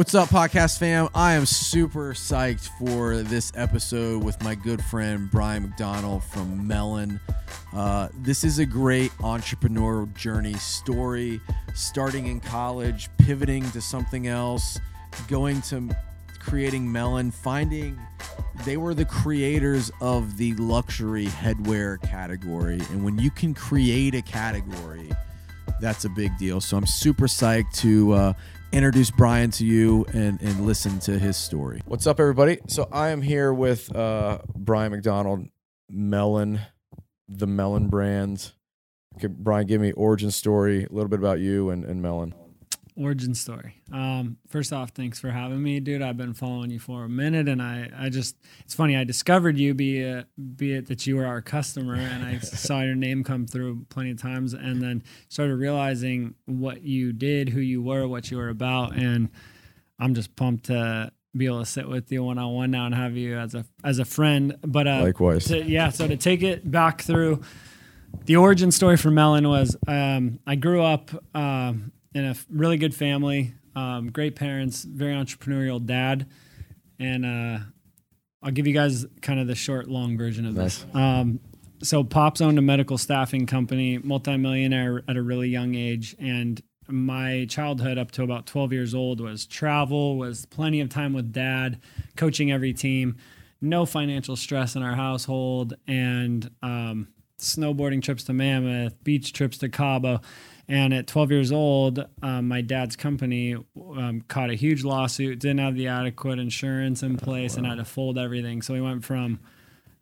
What's up, podcast fam? I am super psyched for this episode with my good friend Brian McDonell from Melin. Uh, this is a great entrepreneurial journey story, starting in college, pivoting to something else, going to creating Melin, finding they were the creators of the luxury headwear category. And when you can create a category, that's a big deal. So I'm super psyched to uh, introduce Brian to you and, and listen to his story. What's up, everybody? So I am here with uh, Brian McDonell, Melin, the Melin brand. Okay, Brian, give me origin story, a little bit about you and, and Melin. Origin story. Um, first off, thanks for having me, dude. I've been following you for a minute, and I, I just, it's funny. I discovered you, be it, be it that you were our customer, and I saw your name come through plenty of times, and then started realizing what you did, who you were, what you were about, and I'm just pumped to be able to sit with you one on one now and have you as a as a friend. But uh, Likewise. to, yeah. So to take it back through, the origin story for Melin was um, I grew up um, in a really good family, um, great parents, very entrepreneurial dad, and uh, I'll give you guys kind of the short, long version of this. Um, so Pops owned a medical staffing company, multimillionaire at a really young age, and my childhood up to about 12 years old was travel, was plenty of time with dad, coaching every team, no financial stress in our household, and um, snowboarding trips to Mammoth, beach trips to Cabo. And at 12 years old, um, my dad's company um, caught a huge lawsuit, didn't have the adequate insurance in place, and had to fold everything. So we went from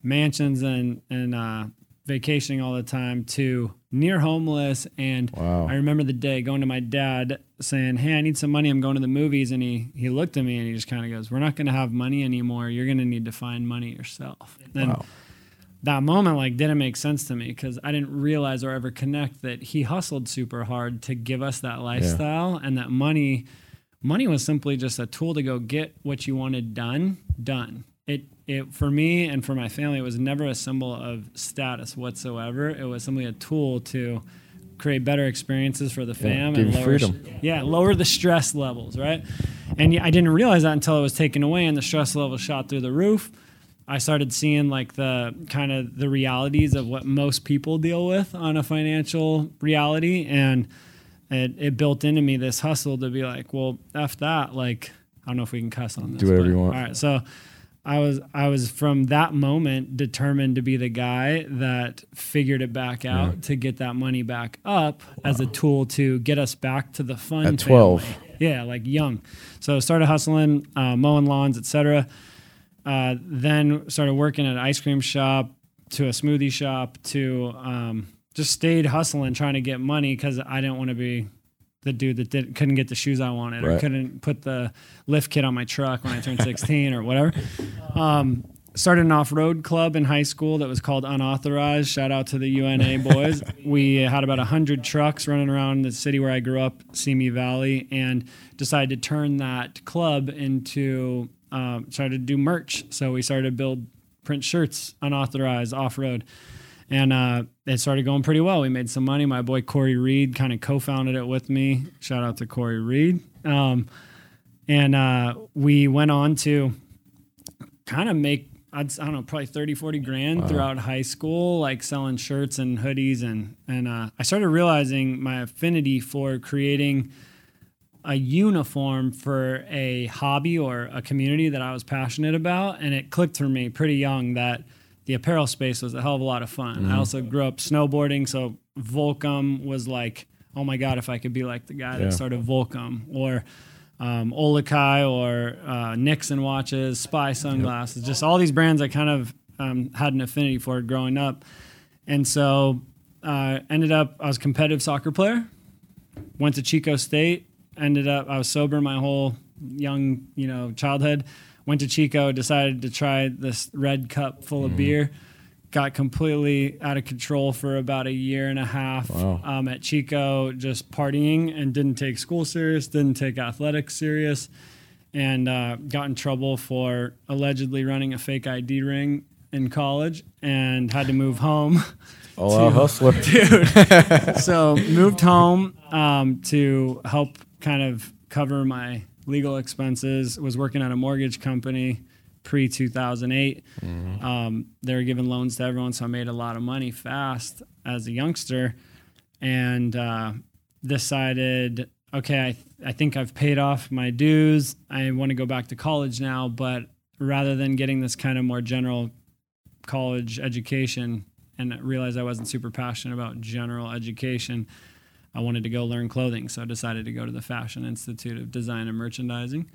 mansions and and uh, vacationing all the time to near homeless. And Wow. I remember the day going to my dad saying, "Hey, I need some money. I'm going to the movies." And he he looked at me and he just kind of goes, "We're not going to have money anymore. You're going to need to find money yourself." And Wow. That moment like didn't make sense to me because I didn't realize or ever connect that he hustled super hard to give us that lifestyle and that money money was simply just a tool to go get what you wanted done done. It it for me and for my family it was never a symbol of status whatsoever. It was simply a tool to create better experiences for the fam give and lower freedom. yeah lower the stress levels right? And yeah, i didn't realize that until it was taken away and the stress level shot through the roof I started seeing like the kind of the realities of what most people deal with on a financial reality, and it, it built into me this hustle to be like, well, f that. Like, I don't know if we can cuss on this. Do whatever but- you want. All right, so I was I was from that moment determined to be the guy that figured it back out to get that money back up as a tool to get us back to the fun. At 12. Yeah, like young. So started hustling, uh, mowing lawns, etc. Uh, then started working at an ice cream shop to a smoothie shop to um, just stayed hustling trying to get money because I didn't want to be the dude that didn't, couldn't get the shoes I wanted or couldn't put the lift kit on my truck when I turned 16 or whatever. Um, started an off-road club in high school that was called Unauthorized. Shout out to the UNA boys. we had about 100 trucks running around the city where I grew up, Simi Valley, and decided to turn that club into, um, started to do merch. So we started to build print shirts, unauthorized, off-road. And uh, it started going pretty well. We made some money. My boy Corey Reed kind of co-founded it with me. Shout out to Corey Reed. Um, and uh, we went on to kind of make I'd, I don't know probably 30 40 grand throughout high school like selling shirts and hoodies and and uh, I started realizing my affinity for creating a uniform for a hobby or a community that I was passionate about and it clicked for me pretty young that the apparel space was a hell of a lot of fun. I also grew up snowboarding so Volcom was like oh my god if I could be like the guy Yeah. that started Volcom or um, OluKai or uh, Nixon watches, Spy sunglasses, just all these brands I kind of um, had an affinity for growing up. And so uh, ended up, I was a competitive soccer player, went to Chico State, ended up, I was sober my whole young, you know, childhood, went to Chico, decided to try this red cup full of beer. Got completely out of control for about a year and a half Wow. um, at Chico, just partying and didn't take school serious, didn't take athletics serious, and uh, got in trouble for allegedly running a fake ID ring in college and had to move home. Out hustler. so moved home um, to help kind of cover my legal expenses. Was working at a mortgage company pre 2008. Mm-hmm. Um, they were giving loans to everyone, so I made a lot of money fast as a youngster, and uh, decided, okay, I, th- I think I've paid off my dues. I want to go back to college now, but rather than getting this kind of more general college education and realized I wasn't super passionate about general education, I wanted to go learn clothing. So I decided to go to the Fashion Institute of Design and Merchandising.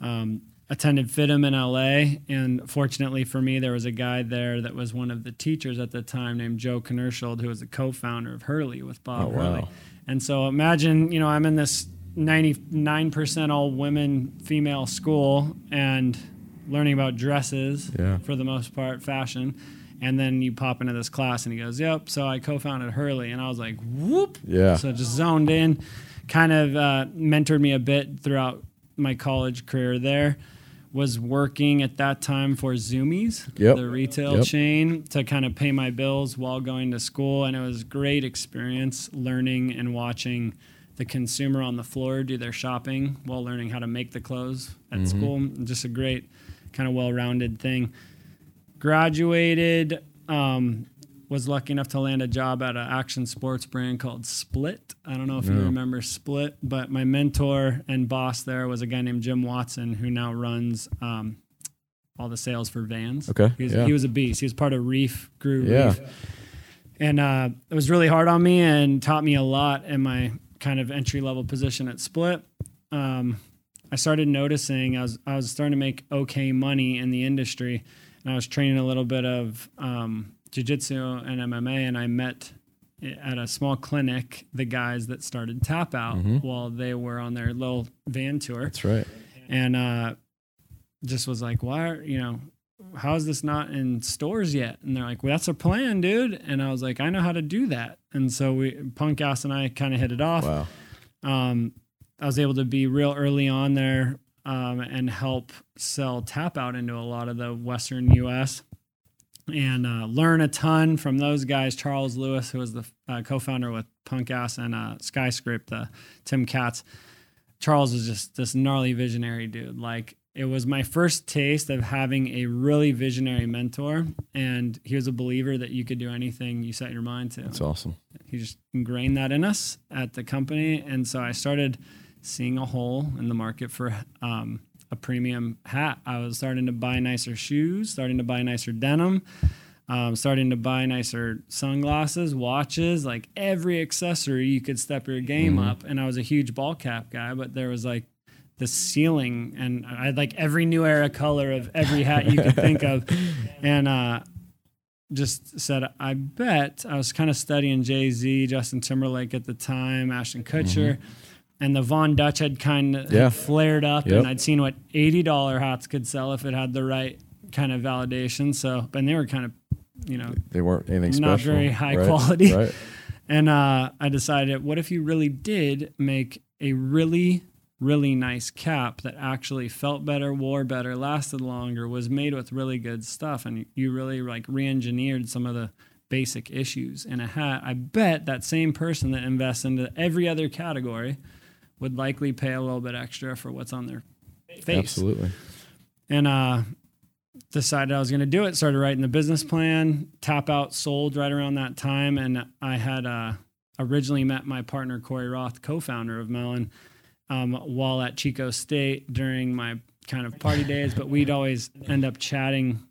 Um, attended FIDM in LA, and fortunately for me, there was a guy there that was one of the teachers at the time named Joe Knershold, who was the co-founder of Hurley with Bob Oh, wow. Hurley. And so imagine, you know, I'm in this 99% all women female school and learning about dresses Yeah. for the most part, fashion. And then you pop into this class and he goes, Yep, so I co founded Hurley. And I was like, Whoop. Yeah. So just zoned in, kind of uh, mentored me a bit throughout my college career there. Was working at that time for Zumiez, Yep. the retail Yep. chain, to kind of pay my bills while going to school. And it was a great experience learning and watching the consumer on the floor do their shopping while learning how to make the clothes at school. Just a great, kind of well rounded thing. Graduated, um, was lucky enough to land a job at an action sports brand called Split. I don't know if you remember Split, but my mentor and boss there was a guy named Jim Watson who now runs um, all the sales for Vans. Okay, He was, yeah. he was a beast. He was part of Reef, grew Yeah. Reef. And uh, it was really hard on me and taught me a lot in my kind of entry level position at Split. Um, I started noticing I was I was starting to make okay money in the industry, and I was training a little bit of um, jujitsu and MMA, and I met at a small clinic the guys that started Tap Out while they were on their little van tour That's right. and uh, just was like, why, are, you know, how is this not in stores yet? And they're like, well, that's a plan, dude. And I was like, I know how to do that. And so we, Punk Ass and I kind of hit it off. Wow. Um, I was able to be real early on there um, and help sell Tap Out into a lot of the Western U.S. and uh, learn a ton from those guys. Charles Lewis, who was the uh, co-founder with Punk Ass and uh, Skyskrape, the Tim Katz. Charles was just this gnarly visionary dude. Like it was my first taste of having a really visionary mentor, and he was a believer that you could do anything you set your mind to That's awesome. he just ingrained that in us at the company and so i started seeing a hole in the market for um, a premium hat. I was starting to buy nicer shoes starting to buy nicer denim um, starting to buy nicer sunglasses watches like every accessory you could step your game up. And i was a huge ball cap guy but there was like the ceiling and i had like every new era color of every hat you could think of. And uh just said, I bet I was kind of studying Jay Z, Justin Timberlake at the time, Ashton Kutcher, and the Von Dutch had kind of. Yeah. flared up, Yep. and I'd seen what eighty dollar hats could sell if it had the right kind of validation. So, and they were kind of, you know, They weren't anything special. Not very high right? quality. Right. and uh, I decided, what if you really did make a really, really nice cap that actually felt better, wore better, lasted longer, was made with really good stuff, and you really like re-engineered some of the basic issues in a hat. I bet that same person that invests into every other category would likely pay a little bit extra for what's on their face Absolutely. and uh, decided I was going to do it. Started writing the business plan. Tap Out sold right around that time, and I had uh, originally met my partner Corey Roth, co-founder of Melin, um, while at Chico State during my kind of party days. But we'd always end up chatting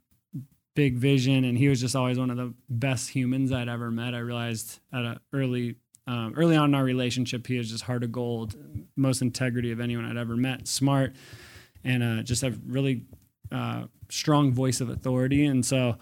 big vision, and he was just always one of the best humans I'd ever met. I realized at an early um, early on in our relationship, he was just heart of gold, most integrity of anyone I'd ever met, smart, and uh, just a really uh, strong voice of authority. And so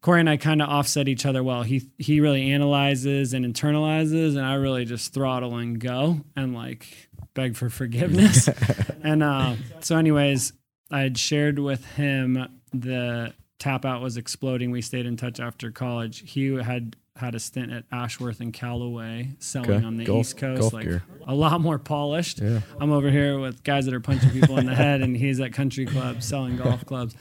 Corey and I kind of offset each other well. He he really analyzes and internalizes, and I really just throttle and go and like beg for forgiveness. and uh, so, anyways, I had shared with him the tap out was exploding. We stayed in touch after college. He had had a stint at Ashworth and Callaway selling Okay. on the Golf- East Coast, like gear. a lot more polished. Yeah. I'm over here with guys that are punching people in the head, and he's at country clubs selling golf clubs.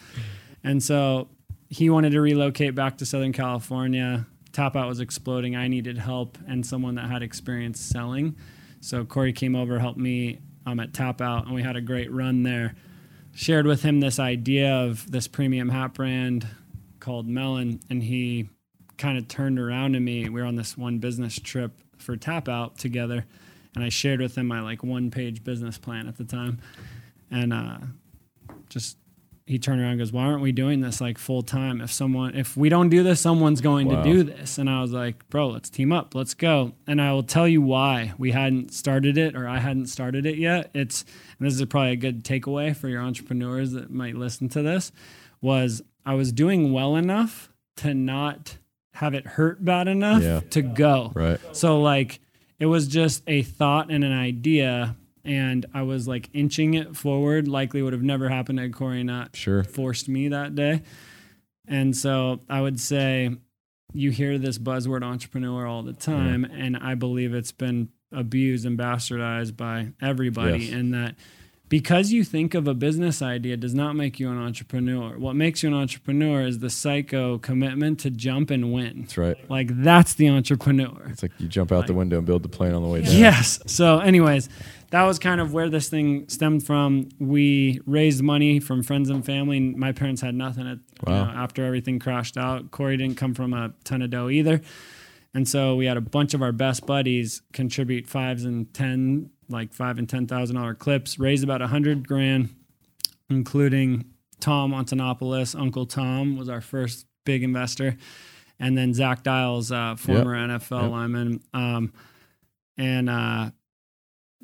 And so he wanted to relocate back to Southern California. Tap Out was exploding. I needed help and someone that had experience selling. So Corey came over, helped me um, at Tap Out, and we had a great run there. Shared with him this idea of this premium hat brand called Melin, and he kind of turned around to me. We were on this one business trip for Tap Out together, and I shared with him my like one page business plan at the time, and uh, just he turned around and goes, "Why aren't we doing this like full time? If someone, if we don't do this, someone's going Wow. to do this." And I was like, "Bro, let's team up. Let's go." And I will tell you why we hadn't started it, or I hadn't started it yet. It's and this is probably a good takeaway for your entrepreneurs that might listen to this. Was I was doing well enough to not have it hurt bad enough Yeah. to go. Right. So like it was just a thought and an idea and I was like inching it forward. Likely would have never happened had Corey not Sure. forced me that day. And so I would say you hear this buzzword entrepreneur all the time, and I believe it's been abused and bastardized by everybody. Yes. And that because you think of a business idea does not make you an entrepreneur. What makes you an entrepreneur is the psycho commitment to jump and win. That's right. Like that's the entrepreneur. It's like you jump out the window and build the plane on the way down. Yes. So, anyways, that was kind of where this thing stemmed from. We raised money from friends and family. My parents had nothing at, you know, after everything crashed out. Corey didn't come from a ton of dough either. And so we had a bunch of our best buddies contribute fives and ten, like five and ten thousand dollar clips, raised about a hundred grand, including Tom Antonopoulos, Uncle Tom was our first big investor, and then Zach Dials, uh, former NFL Yep. lineman, um, and uh,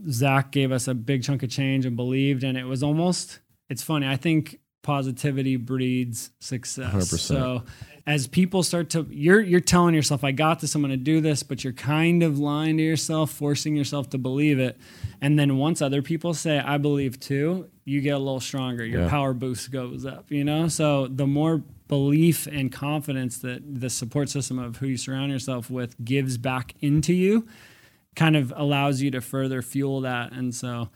Zach gave us a big chunk of change and believed, and it was almost. It's funny. I think positivity breeds success. 100%. So as people start to you're you're telling yourself I got this I'm going to do this but you're kind of lying to yourself forcing yourself to believe it. And then once other people say I believe too you get a little stronger. Your Yeah. power boost goes up you know? So the more belief and confidence that the support system of who you surround yourself with gives back into you kind of allows you to further fuel that. And so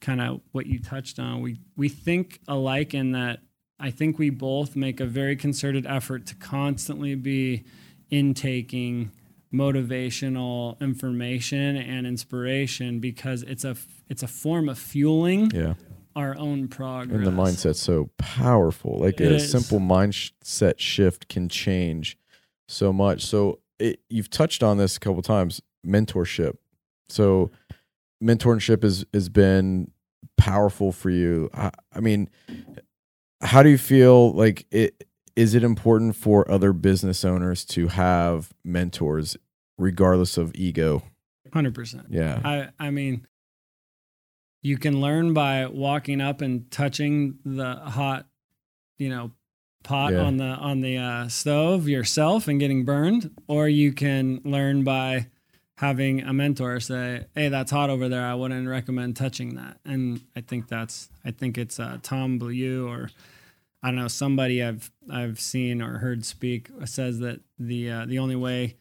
kind of what you touched on we we think alike in that I think we both make a very concerted effort to constantly be intaking motivational information and inspiration because it's a it's a form of fueling Yeah. our own progress. And the mindset's so powerful. Like It a is. simple mindset shift can change so much. So it, you've touched on this a couple times. Mentorship. So mentorship has has been powerful for you. I, I mean, how do you feel like it? Is it important for other business owners to have mentors, regardless of ego? Hundred percent. Yeah. I I mean, you can learn by walking up and touching the hot, you know, pot Yeah. on the on the uh, stove yourself and getting burned, or you can learn by having a mentor say, "Hey, that's hot over there. I wouldn't recommend touching that." And I think that's I think it's uh, Tom Bilyeu or I don't know somebody I've I've seen or heard speak says that the uh, the only way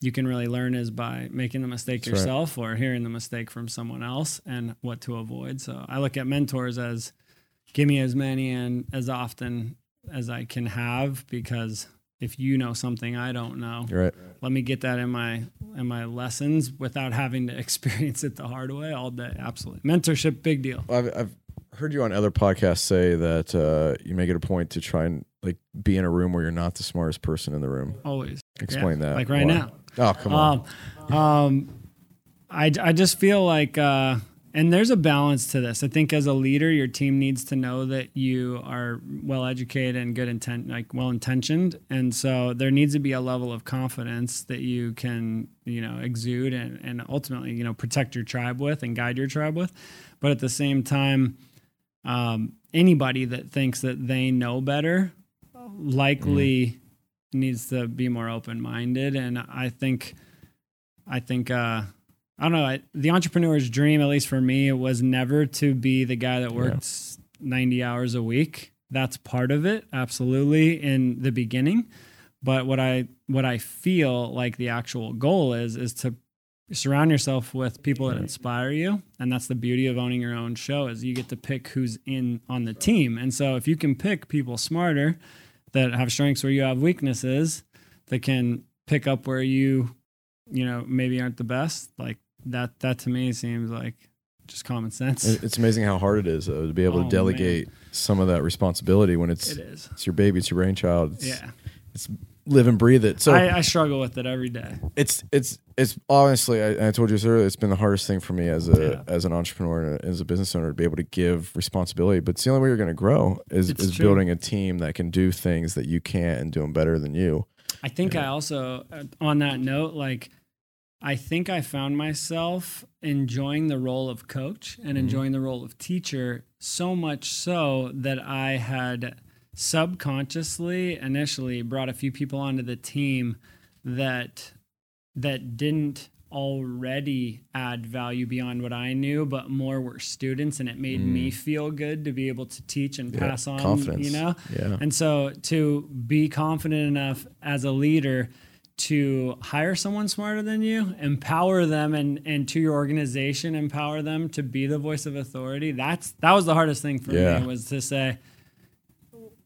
you can really learn is by making the mistake That's right. yourself or hearing the mistake from someone else and what to avoid. So I look at mentors as give me as many and as often as I can have because if you know something I don't know, right. let me get that in my in my lessons without having to experience it the hard way all day. Absolutely. Mentorship big deal. I've, I've heard you on other podcasts say that uh, you make it a point to try and like be in a room where you're not the smartest person in the room. Always. Explain Yeah, that. Like right now. Oh, come on. Um, um, I, I just feel like, uh, and there's a balance to this. I think as a leader, your team needs to know that you are well educated and good intent, like well intentioned, and so there needs to be a level of confidence that you can, you know, exude and, and ultimately, you know, protect your tribe with and guide your tribe with. But at the same time, um, anybody that thinks that they know better likely needs to be more open minded, and I think, I think. Uh, I don't know. I, the entrepreneur's dream, at least for me, was never to be the guy that worked 90 hours a week. That's part of it, absolutely, in the beginning. But what I what I feel like the actual goal is is to surround yourself with people that inspire you, and that's the beauty of owning your own show is you get to pick who's in on the team. And so if you can pick people smarter that have strengths where you have weaknesses, that can pick up where you you know maybe aren't the best like that that to me seems like just common sense. It's amazing how hard it is though, to be able Oh, to delegate some of that responsibility when it's it is. it's your baby, it's your brainchild. It's, Yeah. it's live and breathe it. So I, I struggle with it every day. it's it's it's honestly I, I told you this earlier it's been the hardest thing for me as a Yeah. as an entrepreneur and as a business owner to be able to give responsibility but it's the only way you're going to grow is, It's is true. building a team that can do things that you can't and do them better than you I think I also, uh, on that note, like, I think I found myself enjoying the role of coach and mm-hmm. enjoying the role of teacher so much so that I had subconsciously initially brought a few people onto the team that that didn't already add value beyond what I knew, but more were students, and it made me mm. feel good to be able to teach and Yeah, pass on. confidence. You know, yeah and so to be confident enough as a leader to hire someone smarter than you, empower them and and to your organization, empower them to be the voice of authority. That's that was the hardest thing for Yeah. me was to say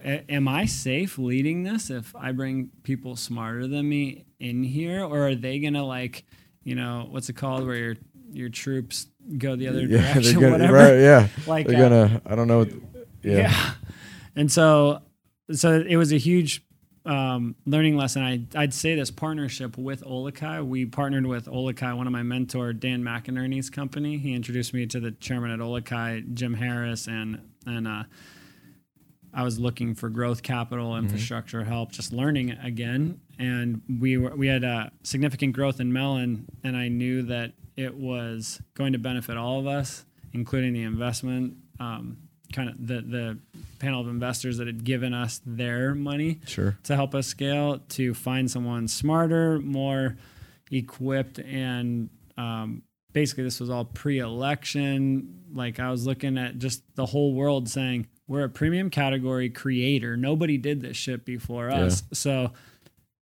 Am I safe leading this if I bring people smarter than me in here, or are they gonna like, you know, what's it called, where your your troops go the other yeah direction, they're gonna, whatever? right yeah Like they're uh, gonna i don't know what- yeah, yeah. And so so it was a huge um, learning lesson. I, I'd say this partnership with OluKai. We partnered with OluKai, one of my mentor, Dan McInerney's company. He introduced me to the chairman at OluKai, Jim Harris, and and uh, I was looking for growth capital, infrastructure help, just learning again. And we were, we had uh, significant growth in Melin, and I knew that it was going to benefit all of us, including the investment, um, kind of the the panel of investors that had given us their money sure to help us scale to find someone smarter, more equipped, and um, basically this was all pre-election. Like I was looking at just the whole world saying we're a premium category creator. Nobody did this shit before us. So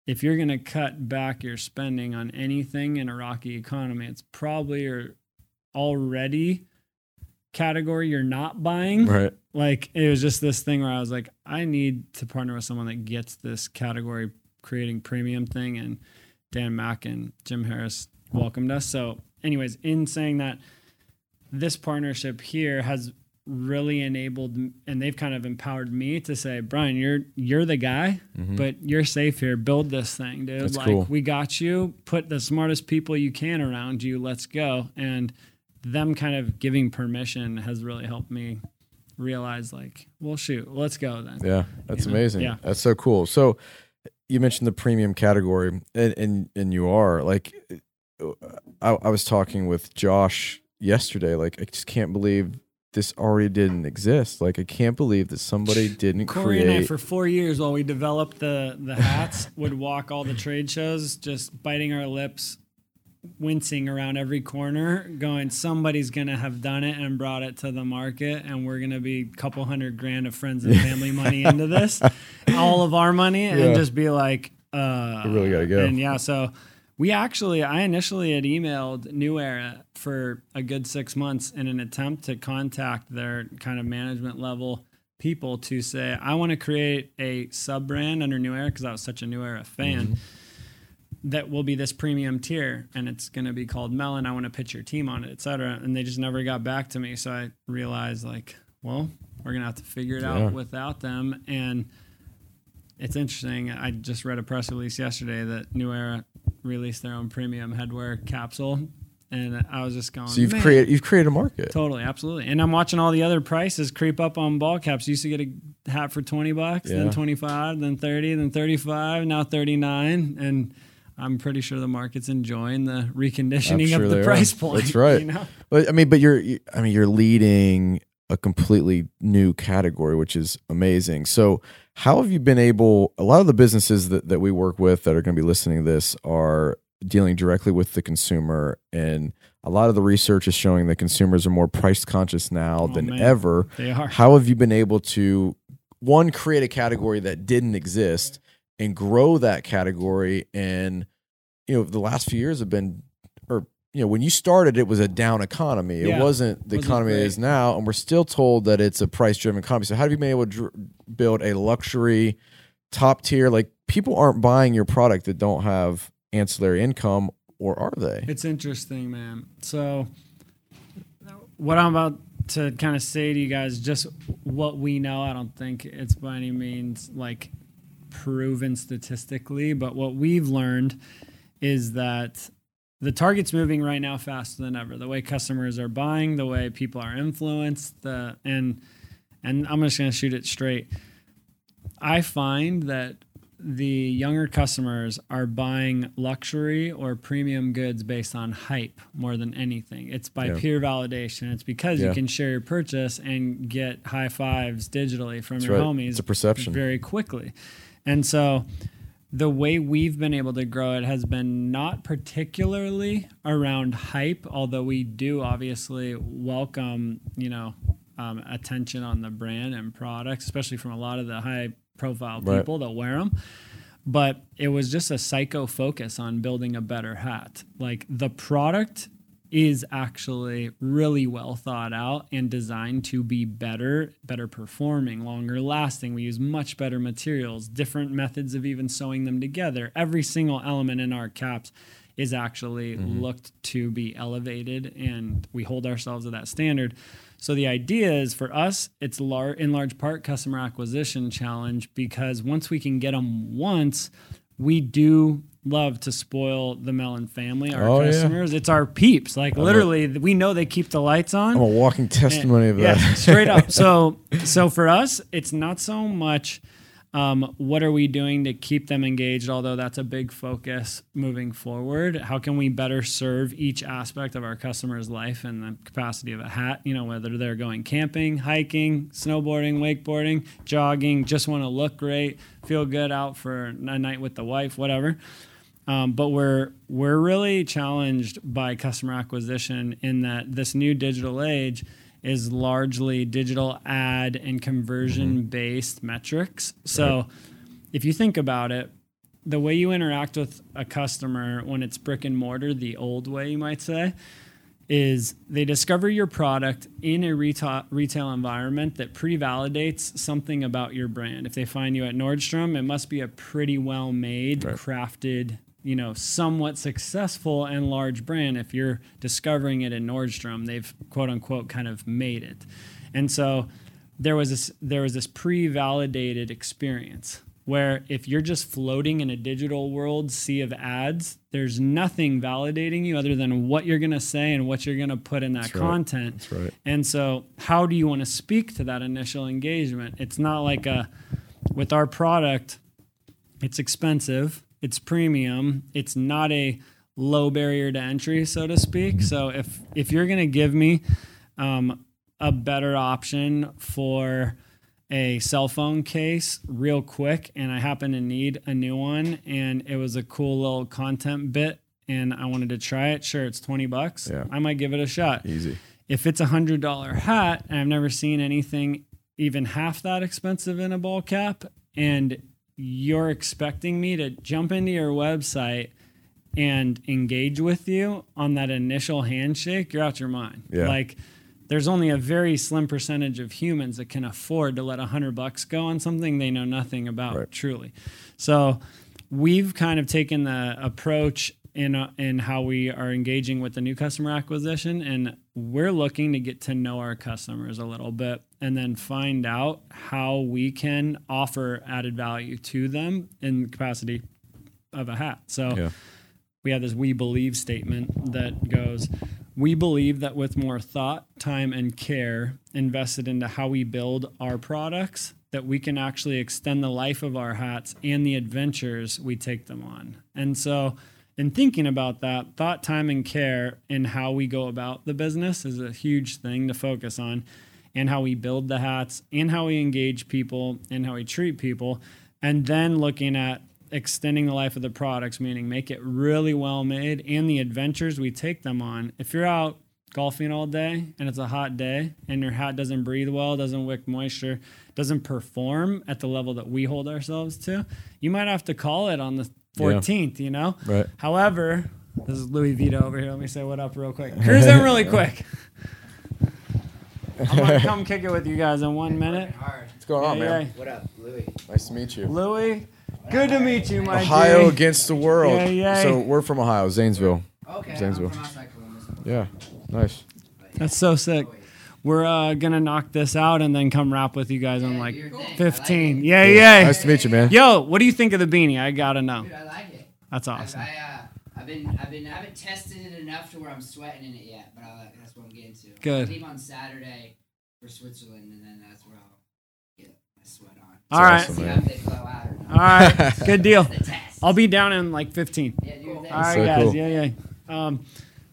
if you're gonna cut back your spending on anything in a rocky economy, it's probably already category you're not buying right like it was just this thing where I was like, I need to partner with someone that gets this category creating premium thing. And Dan Mack and Jim Harris welcomed us. So, anyways, in saying that, this partnership here has really enabled and they've kind of empowered me to say, Brian, you're you're the guy, but you're safe here. Build this thing, dude. Mm-hmm. That's like cool. we got you. Put the smartest people you can around you. Let's go. And them kind of giving permission has really helped me realize like, well, shoot, let's go then. yeah that's You know? amazing Yeah. that's so cool so you mentioned the premium category and and, and you are like I, I was talking with josh yesterday like i just can't believe this already didn't exist like i can't believe that somebody didn't Corey and I, for four years while we developed the the hats, would walk all the trade shows, just biting our lips, wincing around every corner, going, "Somebody's gonna have done it and brought it to the market, and we're gonna be a couple hundred grand of friends and family money into this, all of our money, Yeah. and just be like, uh, We really gotta go. And yeah, so we actually, I initially had emailed New Era for a good six months in an attempt to contact their kind of management level people to say, I want to create a sub brand under New Era because I was such a New Era fan. That will be this premium tier, and it's going to be called Melin. I want to pitch your team on it, etc. And they just never got back to me. So I realized, like, well, we're going to have to figure it Yeah. out without them. And it's interesting. I just read a press release yesterday that New Era released their own premium headwear capsule, and I was just going. so you've created you've created a market Totally, absolutely. And I'm watching all the other prices creep up on ball caps. Used to get a hat for 20 bucks, Yeah. then 25, then 30, then 35, now 39. And I'm pretty sure the market's enjoying the reconditioning sure of the they are. price point. That's right. You know? But I mean, but you're, you- I mean, you're leading a completely new category, which is amazing. So, how have you been able? A lot of the businesses that that we work with that are going to be listening to this are dealing directly with the consumer, and a lot of the research is showing that consumers are more price conscious now Oh, than man. ever. They are. How have you been able to one create a category that didn't exist and grow that category? And you know, the last few years have been, or you know, when you started, it was a down economy. It wasn't the Wasn't economy it great. is now, and we're still told that it's a price driven economy. So how have you been able to dr- build a luxury, top tier? Like people aren't buying your product that don't have ancillary income, or are they? It's interesting, man. So what I'm about to kind of say to you guys, just what we know. I don't think it's by any means like proven statistically, but what we've learned is that the target's moving right now faster than ever. The way customers are buying, the way people are influenced, the and and I'm just gonna shoot it straight. I find that the younger customers are buying luxury or premium goods based on hype more than anything. It's by Yeah. peer validation. It's because you can share your purchase and get high fives digitally from That's your right. homies It's a perception. very quickly. And so the way we've been able to grow it has been not particularly around hype, although we do obviously welcome, you know, um, attention on the brand and products, especially from a lot of the high profile Right. people that wear them. But it was just a psycho focus on building a better hat. Like the product is actually really well thought out and designed to be better, better performing, longer lasting. We use much better materials, different methods of even sewing them together. Every single element in our caps is actually mm-hmm. looked to be elevated and we hold ourselves to that standard. So the idea is for us, it's lar- in large part customer acquisition challenge because once we can get them once, we do love to spoil the Melin family, our Oh, yeah. customers. It's our peeps. Like literally, we know they keep the lights on. I'm a walking testimony of Yeah, that. straight up. So, so for us, it's not so much um, what are we doing to keep them engaged, although that's a big focus moving forward. How can we better serve each aspect of our customer's life in the capacity of a hat? You know, whether they're going camping, hiking, snowboarding, wakeboarding, jogging, just want to look great, feel good out for a night with the wife, whatever. Um, but we're we're really challenged by customer acquisition in that this new digital age is largely digital ad and conversion based metrics. So if you think about it, the way you interact with a customer when it's brick and mortar, the old way you might say, is they discover your product in a retail retail environment that pre-validates something about your brand. If they find you at Nordstrom, it must be a pretty well made, Right. crafted, you know, somewhat successful and large brand. If you're discovering it in Nordstrom, they've quote unquote kind of made it. And so there was this there was this pre-validated experience where if you're just floating in a digital world sea of ads, there's nothing validating you other than what you're going to say and what you're going to put in that That's right. content. That's right. And so, how do you want to speak to that initial engagement? It's not like a with our product, it's expensive, it's premium, it's not a low barrier to entry, so to speak. So if if you're going to give me um, a better option for a cell phone case real quick and I happen to need a new one and it was a cool little content bit and I wanted to try it, sure it's 20 bucks. Yeah. I might give it a shot. Easy. If it's a hundred dollar hat and I've never seen anything even half that expensive in a ball cap, and you're expecting me to jump into your website and engage with you on that initial handshake, you're out your mind. Yeah. Like there's only a very slim percentage of humans that can afford to let a hundred bucks go on something they know nothing about Right. truly. So we've kind of taken the approach in uh, in how we are engaging with the new customer acquisition, and we're looking to get to know our customers a little bit, and then find out how we can offer added value to them in the capacity of a hat. So Yeah. we have this we believe statement that goes we believe that with more thought time and care invested into how we build our products that we can actually extend the life of our hats and the adventures we take them on and so in thinking about that thought time and care in how we go about the business is a huge thing to focus on and how we build the hats and how we engage people and how we treat people and then looking at extending the life of the products, meaning make it really well made and the adventures we take them on. If you're out golfing all day and it's a hot day and your hat doesn't breathe well, doesn't wick moisture, doesn't perform at the level that we hold ourselves to, you might have to call it on the 14th, you know? Right. However, this is Louie Vito over here. Let me say what up real quick. Cruise in really quick. I'm gonna come kick it with you guys in one minute. Hard. What's going on, Yeah, man? yeah. What up, Louis? Nice to meet you. Louis, good to meet you, my Ohio G. against the world. Yeah, yeah. So we're from Ohio, Zanesville. Okay, Zanesville. I'm from outside Yeah, nice. That's so sick. We're uh, gonna knock this out and then come rap with you guys on Yeah, like do your thing. I like 15. it. Yeah, yeah. Nice to meet you, man. Yo, what do you think of the beanie? I gotta know. Dude, I like it. That's awesome. I, uh, I've been, I've been, I haven't tested it enough to where I'm sweating in it yet, but I'll, that's what I'm getting to. Good. I leave on Saturday for Switzerland, and then that's where I'll get my sweat on. All right. awesome, See man. if they blow out or not. All right. Good deal. That's the test. I'll be down in like 15. Yeah, cool. All right, So guys. cool. Yeah, yeah. Um,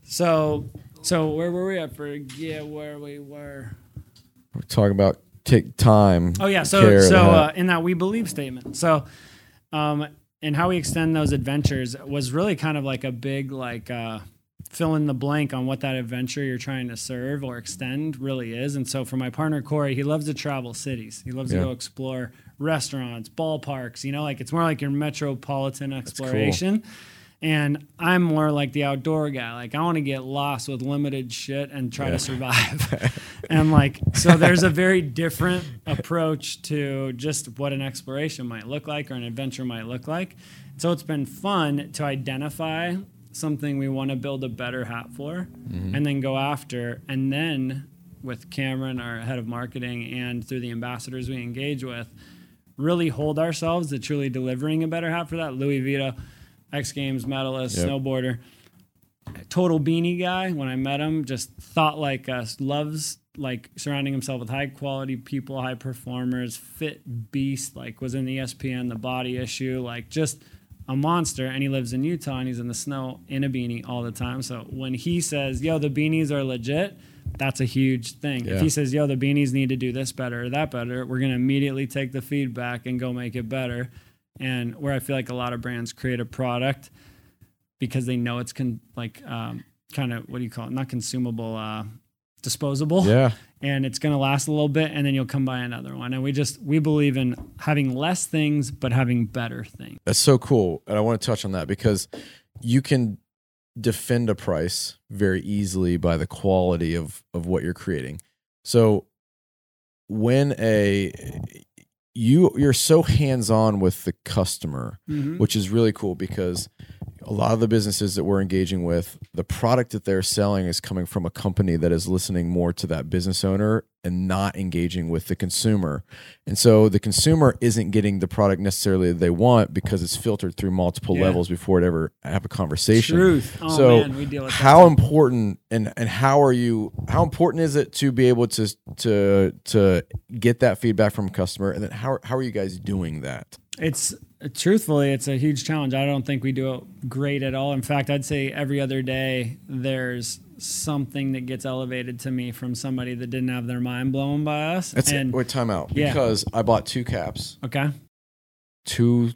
so, so where were we? I forget where we were. We're talking about take time. Oh yeah, so so uh, in that we believe statement. So, um, and how we extend those adventures was really kind of like a big like uh, fill in the blank on what that adventure you're trying to serve or extend really is. And so for my partner Corey, he loves to travel cities. He loves Yeah. to go explore restaurants, ballparks. You know, like it's more like your metropolitan exploration. And I'm more like the outdoor guy. Like I want to get lost with limited shit and try Yeah. to survive. and like so there's a very different approach to just what an exploration might look like or an adventure might look like. So it's been fun to identify something we want to build a better hat for mm-hmm. and then go after and then with Cameron, our head of marketing, and through the ambassadors we engage with, really hold ourselves to truly delivering a better hat for that. Louie Vito, X Games medalist, Yep. snowboarder, total beanie guy. When I met him, just thought like us, loves like surrounding himself with high quality people, high performers, fit beast. Like was in the ESPN, the body issue, like just a monster. And he lives in Utah and he's in the snow in a beanie all the time. So when he says, "Yo, the beanies are legit," that's a huge thing. Yeah. If he says, "Yo, the beanies need to do this better or that better," we're gonna immediately take the feedback and go make it better. And where I feel like a lot of brands create a product because they know it's con- like um, kind of what do you call it? Not consumable, uh, disposable. yeah, And it's gonna last a little bit, and then you'll come buy another one. And we just we believe in having less things but having better things. that's so cool, and I want to touch on that because you can defend a price very easily by the quality of of what you're creating. So when a you you're so hands on with the customer mm-hmm. which is really cool because a lot of the businesses that we're engaging with, the product that they're selling is coming from a company that is listening more to that business owner and not engaging with the consumer. And so the consumer isn't getting the product necessarily that they want because it's filtered through multiple Yeah. levels before it ever have a conversation. Truth. Oh so man, we deal with that how important and and how are you how important is it to be able to to to get that feedback from a customer and then how how are you guys doing that? It's truthfully, it's a huge challenge. I don't think we do it great at all. In fact, I'd say every other day there's something that gets elevated to me from somebody that didn't have their mind blown by us. That's and it. Wait, time out. Yeah. Because I bought two caps okay, two,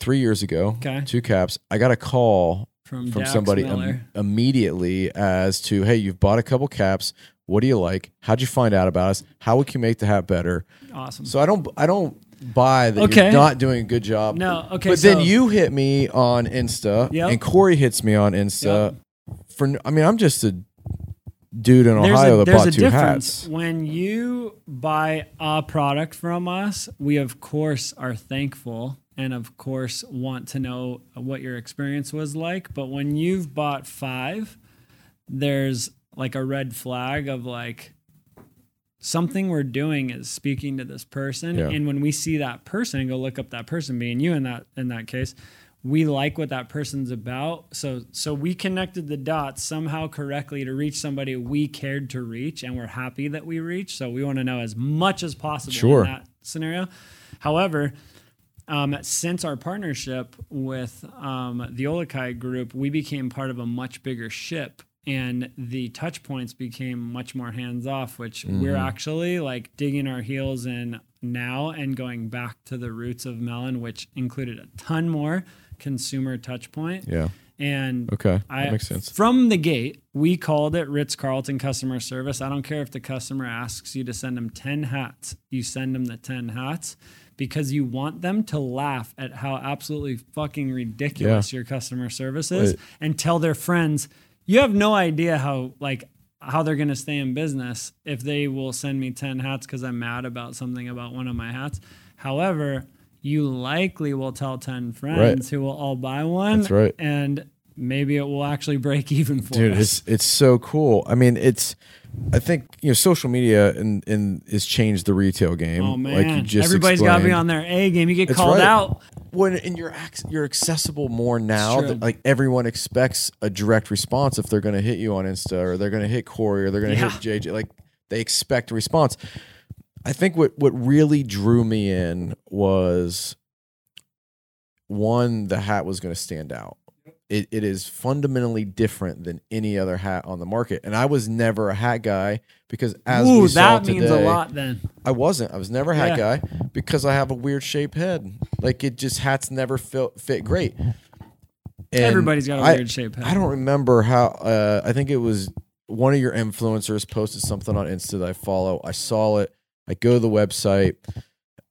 three years ago. Okay. Two caps. I got a call from, from Dax somebody im- immediately as to, hey, you've bought a couple caps. What do you like? How'd you find out about us? How we can make the hat better? awesome. So I don't, I don't buy that Okay. you're not doing a good job. no, okay. but so, then you hit me on Insta, Yep. and Corey hits me on Insta. For I mean, I'm just a dude in there's Ohio a, that bought a two difference hats. when you buy a product from us. We of course are thankful and of course want to know what your experience was like. But when you've bought five, there's like a red flag of like something we're doing is speaking to this person Yeah. and when we see that person and go look up that person being you in that in that case we like what that person's about so so we connected the dots somehow correctly to reach somebody we cared to reach and we're happy that we reach so we want to know as much as possible Sure. in that scenario however um, since our partnership with um, the OluKai group, we became part of a much bigger ship, and the touch points became much more hands off. Which we're mm-hmm. actually like digging our heels in now and going back to the roots of Melin, which included a ton more consumer touch point. Yeah. And Okay. I, that makes sense. From the gate, we called it Ritz Carlton customer service. I don't care if the customer asks you to send them 10 hats, you send them the 10 hats because you want them to laugh at how absolutely fucking ridiculous your customer service is Wait. and tell their friends, you have no idea how, like, how they're going to stay in business if they will send me 10 hats because I'm mad about something about one of my hats. However, you likely will tell 10 friends who will all buy one That's right. and maybe it will actually break even for you. dude us. it's it's so cool i mean it's i think you know social media and and has changed the retail game Oh like you man, just everybody's got to be on their A game. You get called right. out. when and you're ac- you're accessible more now that like everyone expects a direct response if they're going to hit you on insta or they're going to hit corey or they're going to Yeah. hit jj like they expect a response i think what what really drew me in was one the hat was going to stand out it, it is fundamentally different than any other hat on the market and i was never a hat guy because as Ooh, we saw that means a today- lot then. I wasn't. I was never a hat Yeah. guy because I have a weird shaped head. Like it just hats never fit fit great. And Everybody's got a I- weird shape head. I don't remember how. Uh, I think it was one of your influencers posted something on Insta that I follow. I saw it. I go to the website.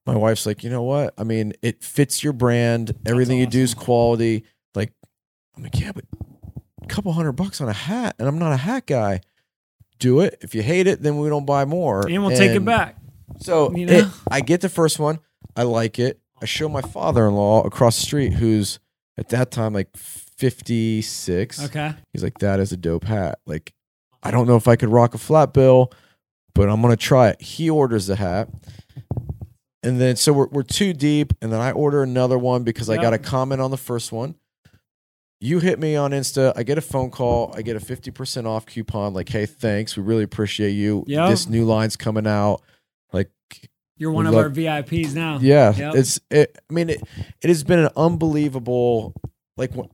My wife's like, you know what? I mean, it fits your brand. Everything you do is quality. I'm like, yeah, but a couple hundred bucks on a hat, and I'm not a hat guy. Do it. If you hate it, then we don't buy more. and we'll take it back. so You it- I get the first one. I like it. I show my father-in-law across the street, who's at that time like 56. Okay. He's like, "That is a dope hat." Like, I don't know if I could rock a flat bill, but I'm gonna try it. He orders the hat, and then so we're we're too deep, and then I order another one because I got a comment on the first one. You hit me on Insta. I get a phone call. I get a 50% off coupon. Like, hey, thanks. We really appreciate you. Yep. This new line's coming out. Like, You're one of love- our VIPs now. yeah, Yep. it's. It, I mean, it, it has been an unbelievable. Like, what,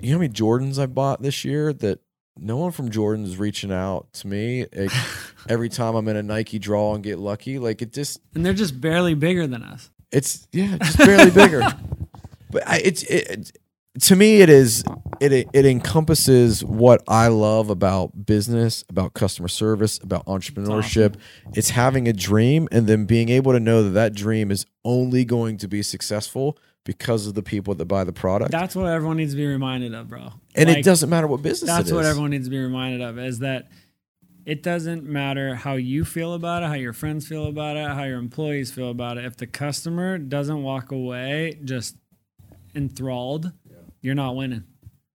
you know how many Jordans I bought this year? That no one from Jordan is reaching out to me. Like, every time I'm in a Nike draw and get lucky, like it just, And they're just barely bigger than us. it's yeah, just barely bigger. But I, it's it, to me, it is it it encompasses what I love about business, about customer service, about entrepreneurship. It's having a dream and then being able to know that that dream is only going to be successful because of the people that buy the product. That's what everyone needs to be reminded of, bro. and it doesn't matter what business That's what everyone needs to be reminded of is that it doesn't matter how you feel about it, how your friends feel about it, how your employees feel about it. If the customer doesn't walk away just enthralled, you're not winning.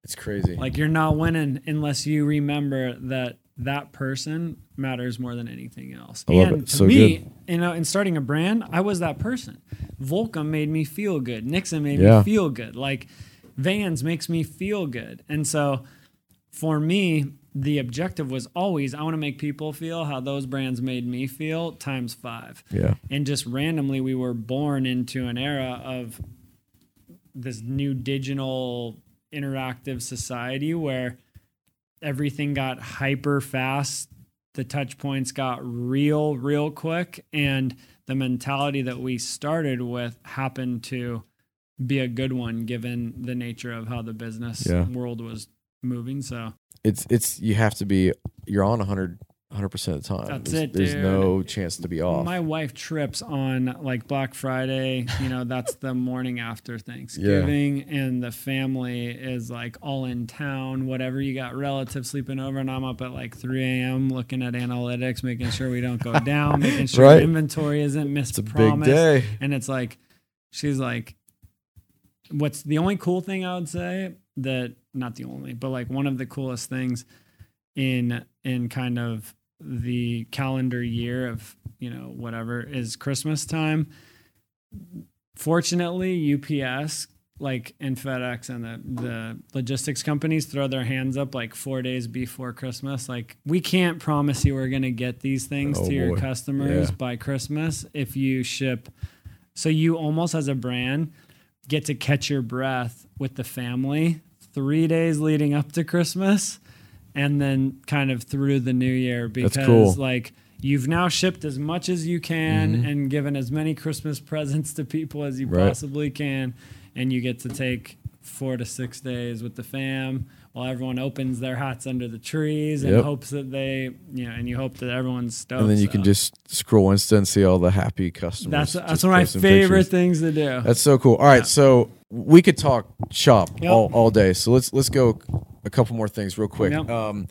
It's crazy. Like you're not winning unless you remember that that person matters more than anything else. I love and it. to So me, good. you know, in starting a brand, I was that person. Volcom made me feel good. Nixon made Yeah. me feel good. Like Vans makes me feel good. And so for me, the objective was always I want to make people feel how those brands made me feel times 5 yeah. and just randomly we were born into an era of this new digital interactive society where everything got hyper fast the touch points got real real quick and the mentality that we started with happened to be a good one given the nature of how the business Yeah. world was moving so It's it's you have to be you're on 100 100% of the time. That's there's, it, There's dude. no chance to be off. My wife trips on like Black Friday, you know, that's the morning after Thanksgiving, and the family is like all in town, whatever. You got relatives sleeping over, and I'm up at like 3 a.m. looking at analytics, making sure we don't go down, making sure Right. inventory isn't it's a mispromised. day. And it's like, she's like, what's the only cool thing I would say that, not the only, but like one of the coolest things in in kind of the calendar year of you know whatever is Christmas time. Fortunately, UPS like and FedEx and the the logistics companies throw their hands up like four days before Christmas. Like we can't promise you we're gonna get these things Oh, to your boy. customers Yeah. by Christmas if you ship. So you almost as a brand get to catch your breath with the family three days leading up to Christmas and then kind of through the new year because cool. like you've now shipped as much as you can Mhm. and given as many Christmas presents to people as you Right. possibly can and you get to take four to six days with the fam while everyone opens their hats under the trees and Yep. hopes that they you know and you hope that everyone's stoked and then you can just scroll Insta and see all the happy customers. that's that's one of my favorite pictures. things to do That's so cool. All right, so we could talk shop Yep. all, all day. So let's let's go a couple more things real quick. Um,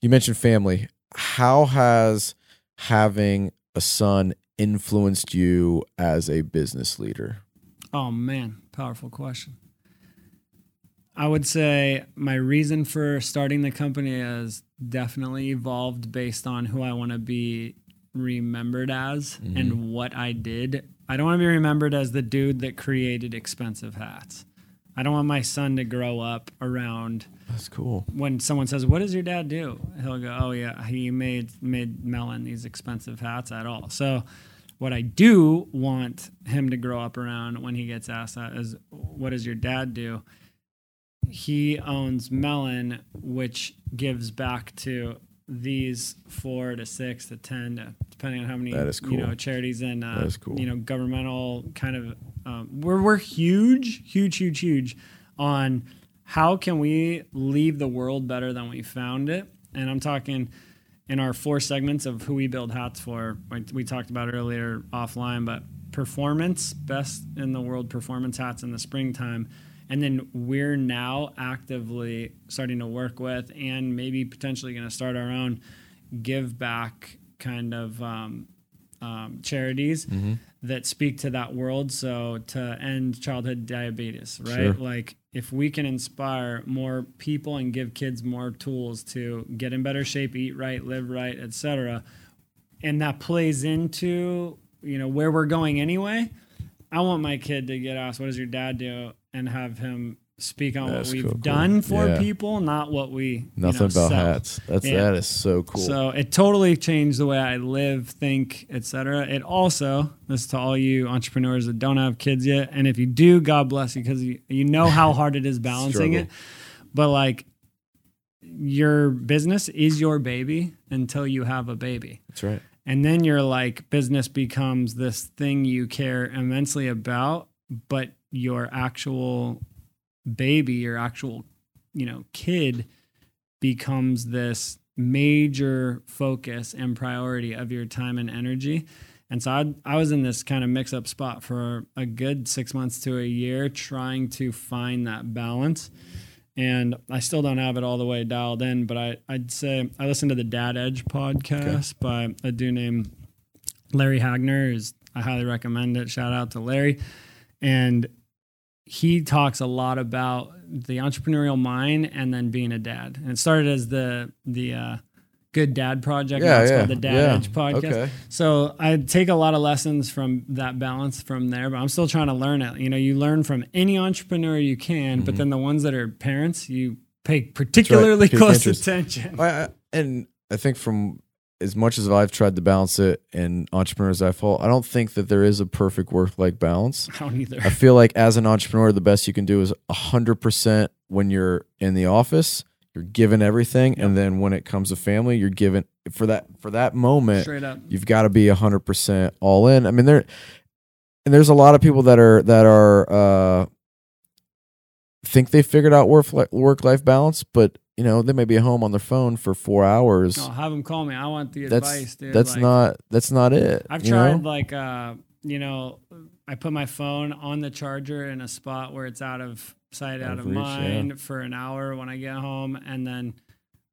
you mentioned family. How has having a son influenced you as a business leader? Oh man, powerful question. I would say my reason for starting the company has definitely evolved based on who I want to be remembered as Mm-hmm. and what I did. I don't want to be remembered as the dude that created expensive hats. I don't want my son to grow up around That's cool. when someone says, "What does your dad do?" He'll go, "Oh yeah, he made made Melin these expensive hats at all." So, what I do want him to grow up around when he gets asked that is, "What does your dad do?" He owns Melin, which gives back to these four to six to ten, to, depending on how many is you know charities and uh, cool. you know governmental kind of. Um, we're we're huge, huge, huge, huge on how can we leave the world better than we found it? And I'm talking in our four segments of who we build hats for. We talked about earlier offline, but performance, best in the world performance hats in the springtime. And then we're now actively starting to work with and maybe potentially going to start our own give back kind of um, um, charities Mm-hmm. that speak to that world. So to end childhood diabetes, right? Sure. Like if we can inspire more people and give kids more tools to get in better shape, eat right, live right, etc., and that plays into you know where we're going anyway. I want my kid to get asked, "What does your dad do?" and have him speak on That's what we've cool, cool. done for Yeah. people, not what we you Nothing know, about sell. hats. That's Yeah. that is so cool. So it totally changed the way I live, think, etc. It also, this is to all you entrepreneurs that don't have kids yet, and if you do, God bless you because you, you know how hard it is balancing it. But like, your business is your baby until you have a baby. That's right. And then your like business becomes this thing you care immensely about, but your actual baby, your actual, you know, kid becomes this major focus and priority of your time and energy. And so I, I was in this kind of mix up spot for a good six months to a year trying to find that balance. And I still don't have it all the way dialed in, but I, I'd say I listened to the Dad Edge podcast by a dude named Larry Hagner. Who's, I highly recommend it. Shout out to Larry. And he talks a lot about the entrepreneurial mind and then being a dad. And it started as the the uh, Good Dad Project. Yeah, it's yeah, called the Dad yeah. Edge podcast. Okay. So I take a lot of lessons from that balance from there, but I'm still trying to learn it. You know, you learn from any entrepreneur you can, Mm-hmm. but then the ones that are parents, you pay particularly Pay close interest. attention. I, I, and I think from as much as I've tried to balance it and entrepreneurs I follow, I don't think that there is a perfect work life balance. I don't either. I feel like as an entrepreneur, the best you can do is hundred percent when you're in the office, you're given everything, and then when it comes to family, you're given for that for that moment. Straight up. You've got to be hundred percent all in. I mean, there and there's a lot of people that are that are uh, think they figured out work work life balance, but you know they may be home on their phone for four hours. No, have them call me. I want the that's advice, dude. that's Like, not that's not it. I've tried know? like uh, you know, I put my phone on the charger in a spot where it's out of sight, out, Out of, reach, mind for an hour when I get home, and then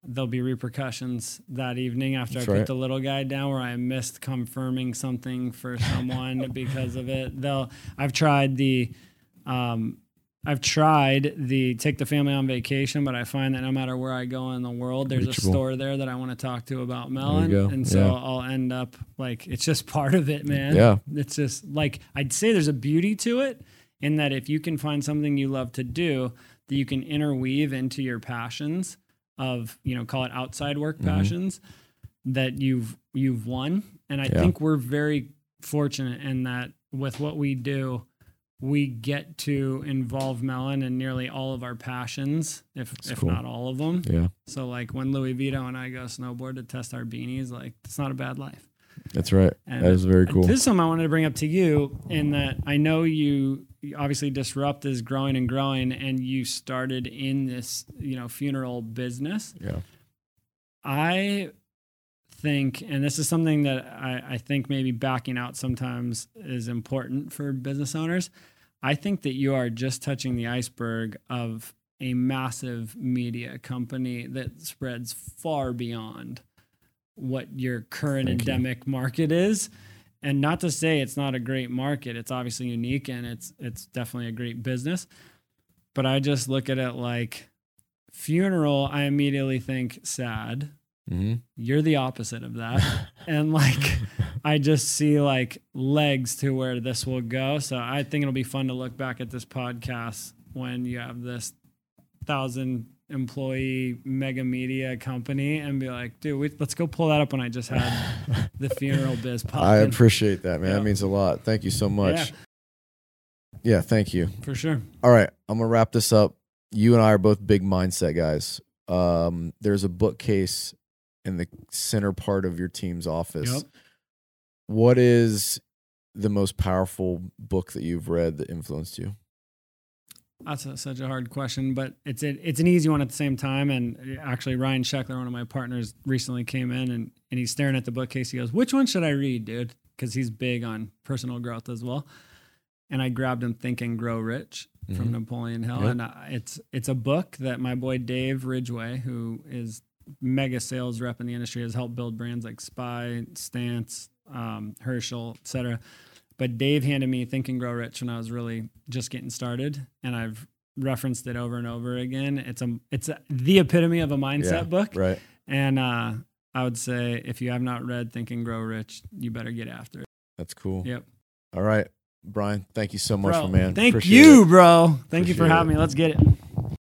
there'll be repercussions that evening after That's I put right. the little guy down where I missed confirming something for someone because of it. They'll I've tried the um I've tried the take the family on vacation, but I find that no matter where I go in the world, there's Reachable. a store there that I want to talk to about Melin. And so Yeah. I'll end up like it's just part of it, man. Yeah. It's just like I'd say there's a beauty to it in that if you can find something you love to do that you can interweave into your passions of, you know, call it outside work Mhm. passions that you've you've won. And I Yeah. think we're very fortunate in that with what we do, we get to involve Melin in nearly all of our passions, if That's if cool. not all of them. Yeah, So like when Louie Vito and I go snowboard to test our beanies, like it's not a bad life. that's right. And that is very cool. This is something I wanted to bring up to you in that I know you obviously disrupt is growing and growing and you started in this, you know, funeral business. yeah, I think, and this is something that I, I think maybe backing out sometimes is important for business owners. I think that you are just touching the iceberg of a massive media company that spreads far beyond what your current Thank you. endemic market is. And not to say it's not a great market, it's obviously unique and it's it's definitely a great business. but I just look at it like funeral. I immediately think sad. Mm-hmm. You're the opposite of that. and like, I just see like legs to where this will go. So I think it'll be fun to look back at this podcast when you have this thousand employee mega media company and be like, dude, we, let's go pull that up when I just had the funeral biz pop. I appreciate that, man. Yeah. That means a lot. Thank you so much. Yeah. yeah, thank you. for sure. All right, I'm gonna wrap this up. You and I are both big mindset guys. Um, there's a bookcase in the center part of your team's office. Yep. What is the most powerful book that you've read that influenced you? That's a, such a hard question, but it's a, it's an easy one at the same time. And actually, Ryan Sheckler, one of my partners, recently came in and, and he's staring at the bookcase. He goes, "Which one should I read, dude?" Because he's big on personal growth as well. And I grabbed him, Think and Grow Rich from Mhm. Napoleon Hill, Yep. and uh, it's it's a book that my boy Dave Ridgway, who is mega sales rep in the industry, has helped build brands like Spy, Stance, um, Herschel, etc. But Dave handed me Think and Grow Rich when I was really just getting started, and I've referenced it over and over again. It's a it's a, the epitome of a mindset Yeah, book, Right. and uh, I would say if you have not read Think and Grow Rich, you better get after it. That's cool. Yep. All right, Brian. Thank you so much, Bro, man. Thank Appreciate you, it. bro. Thank you for having it. me. Let's get it.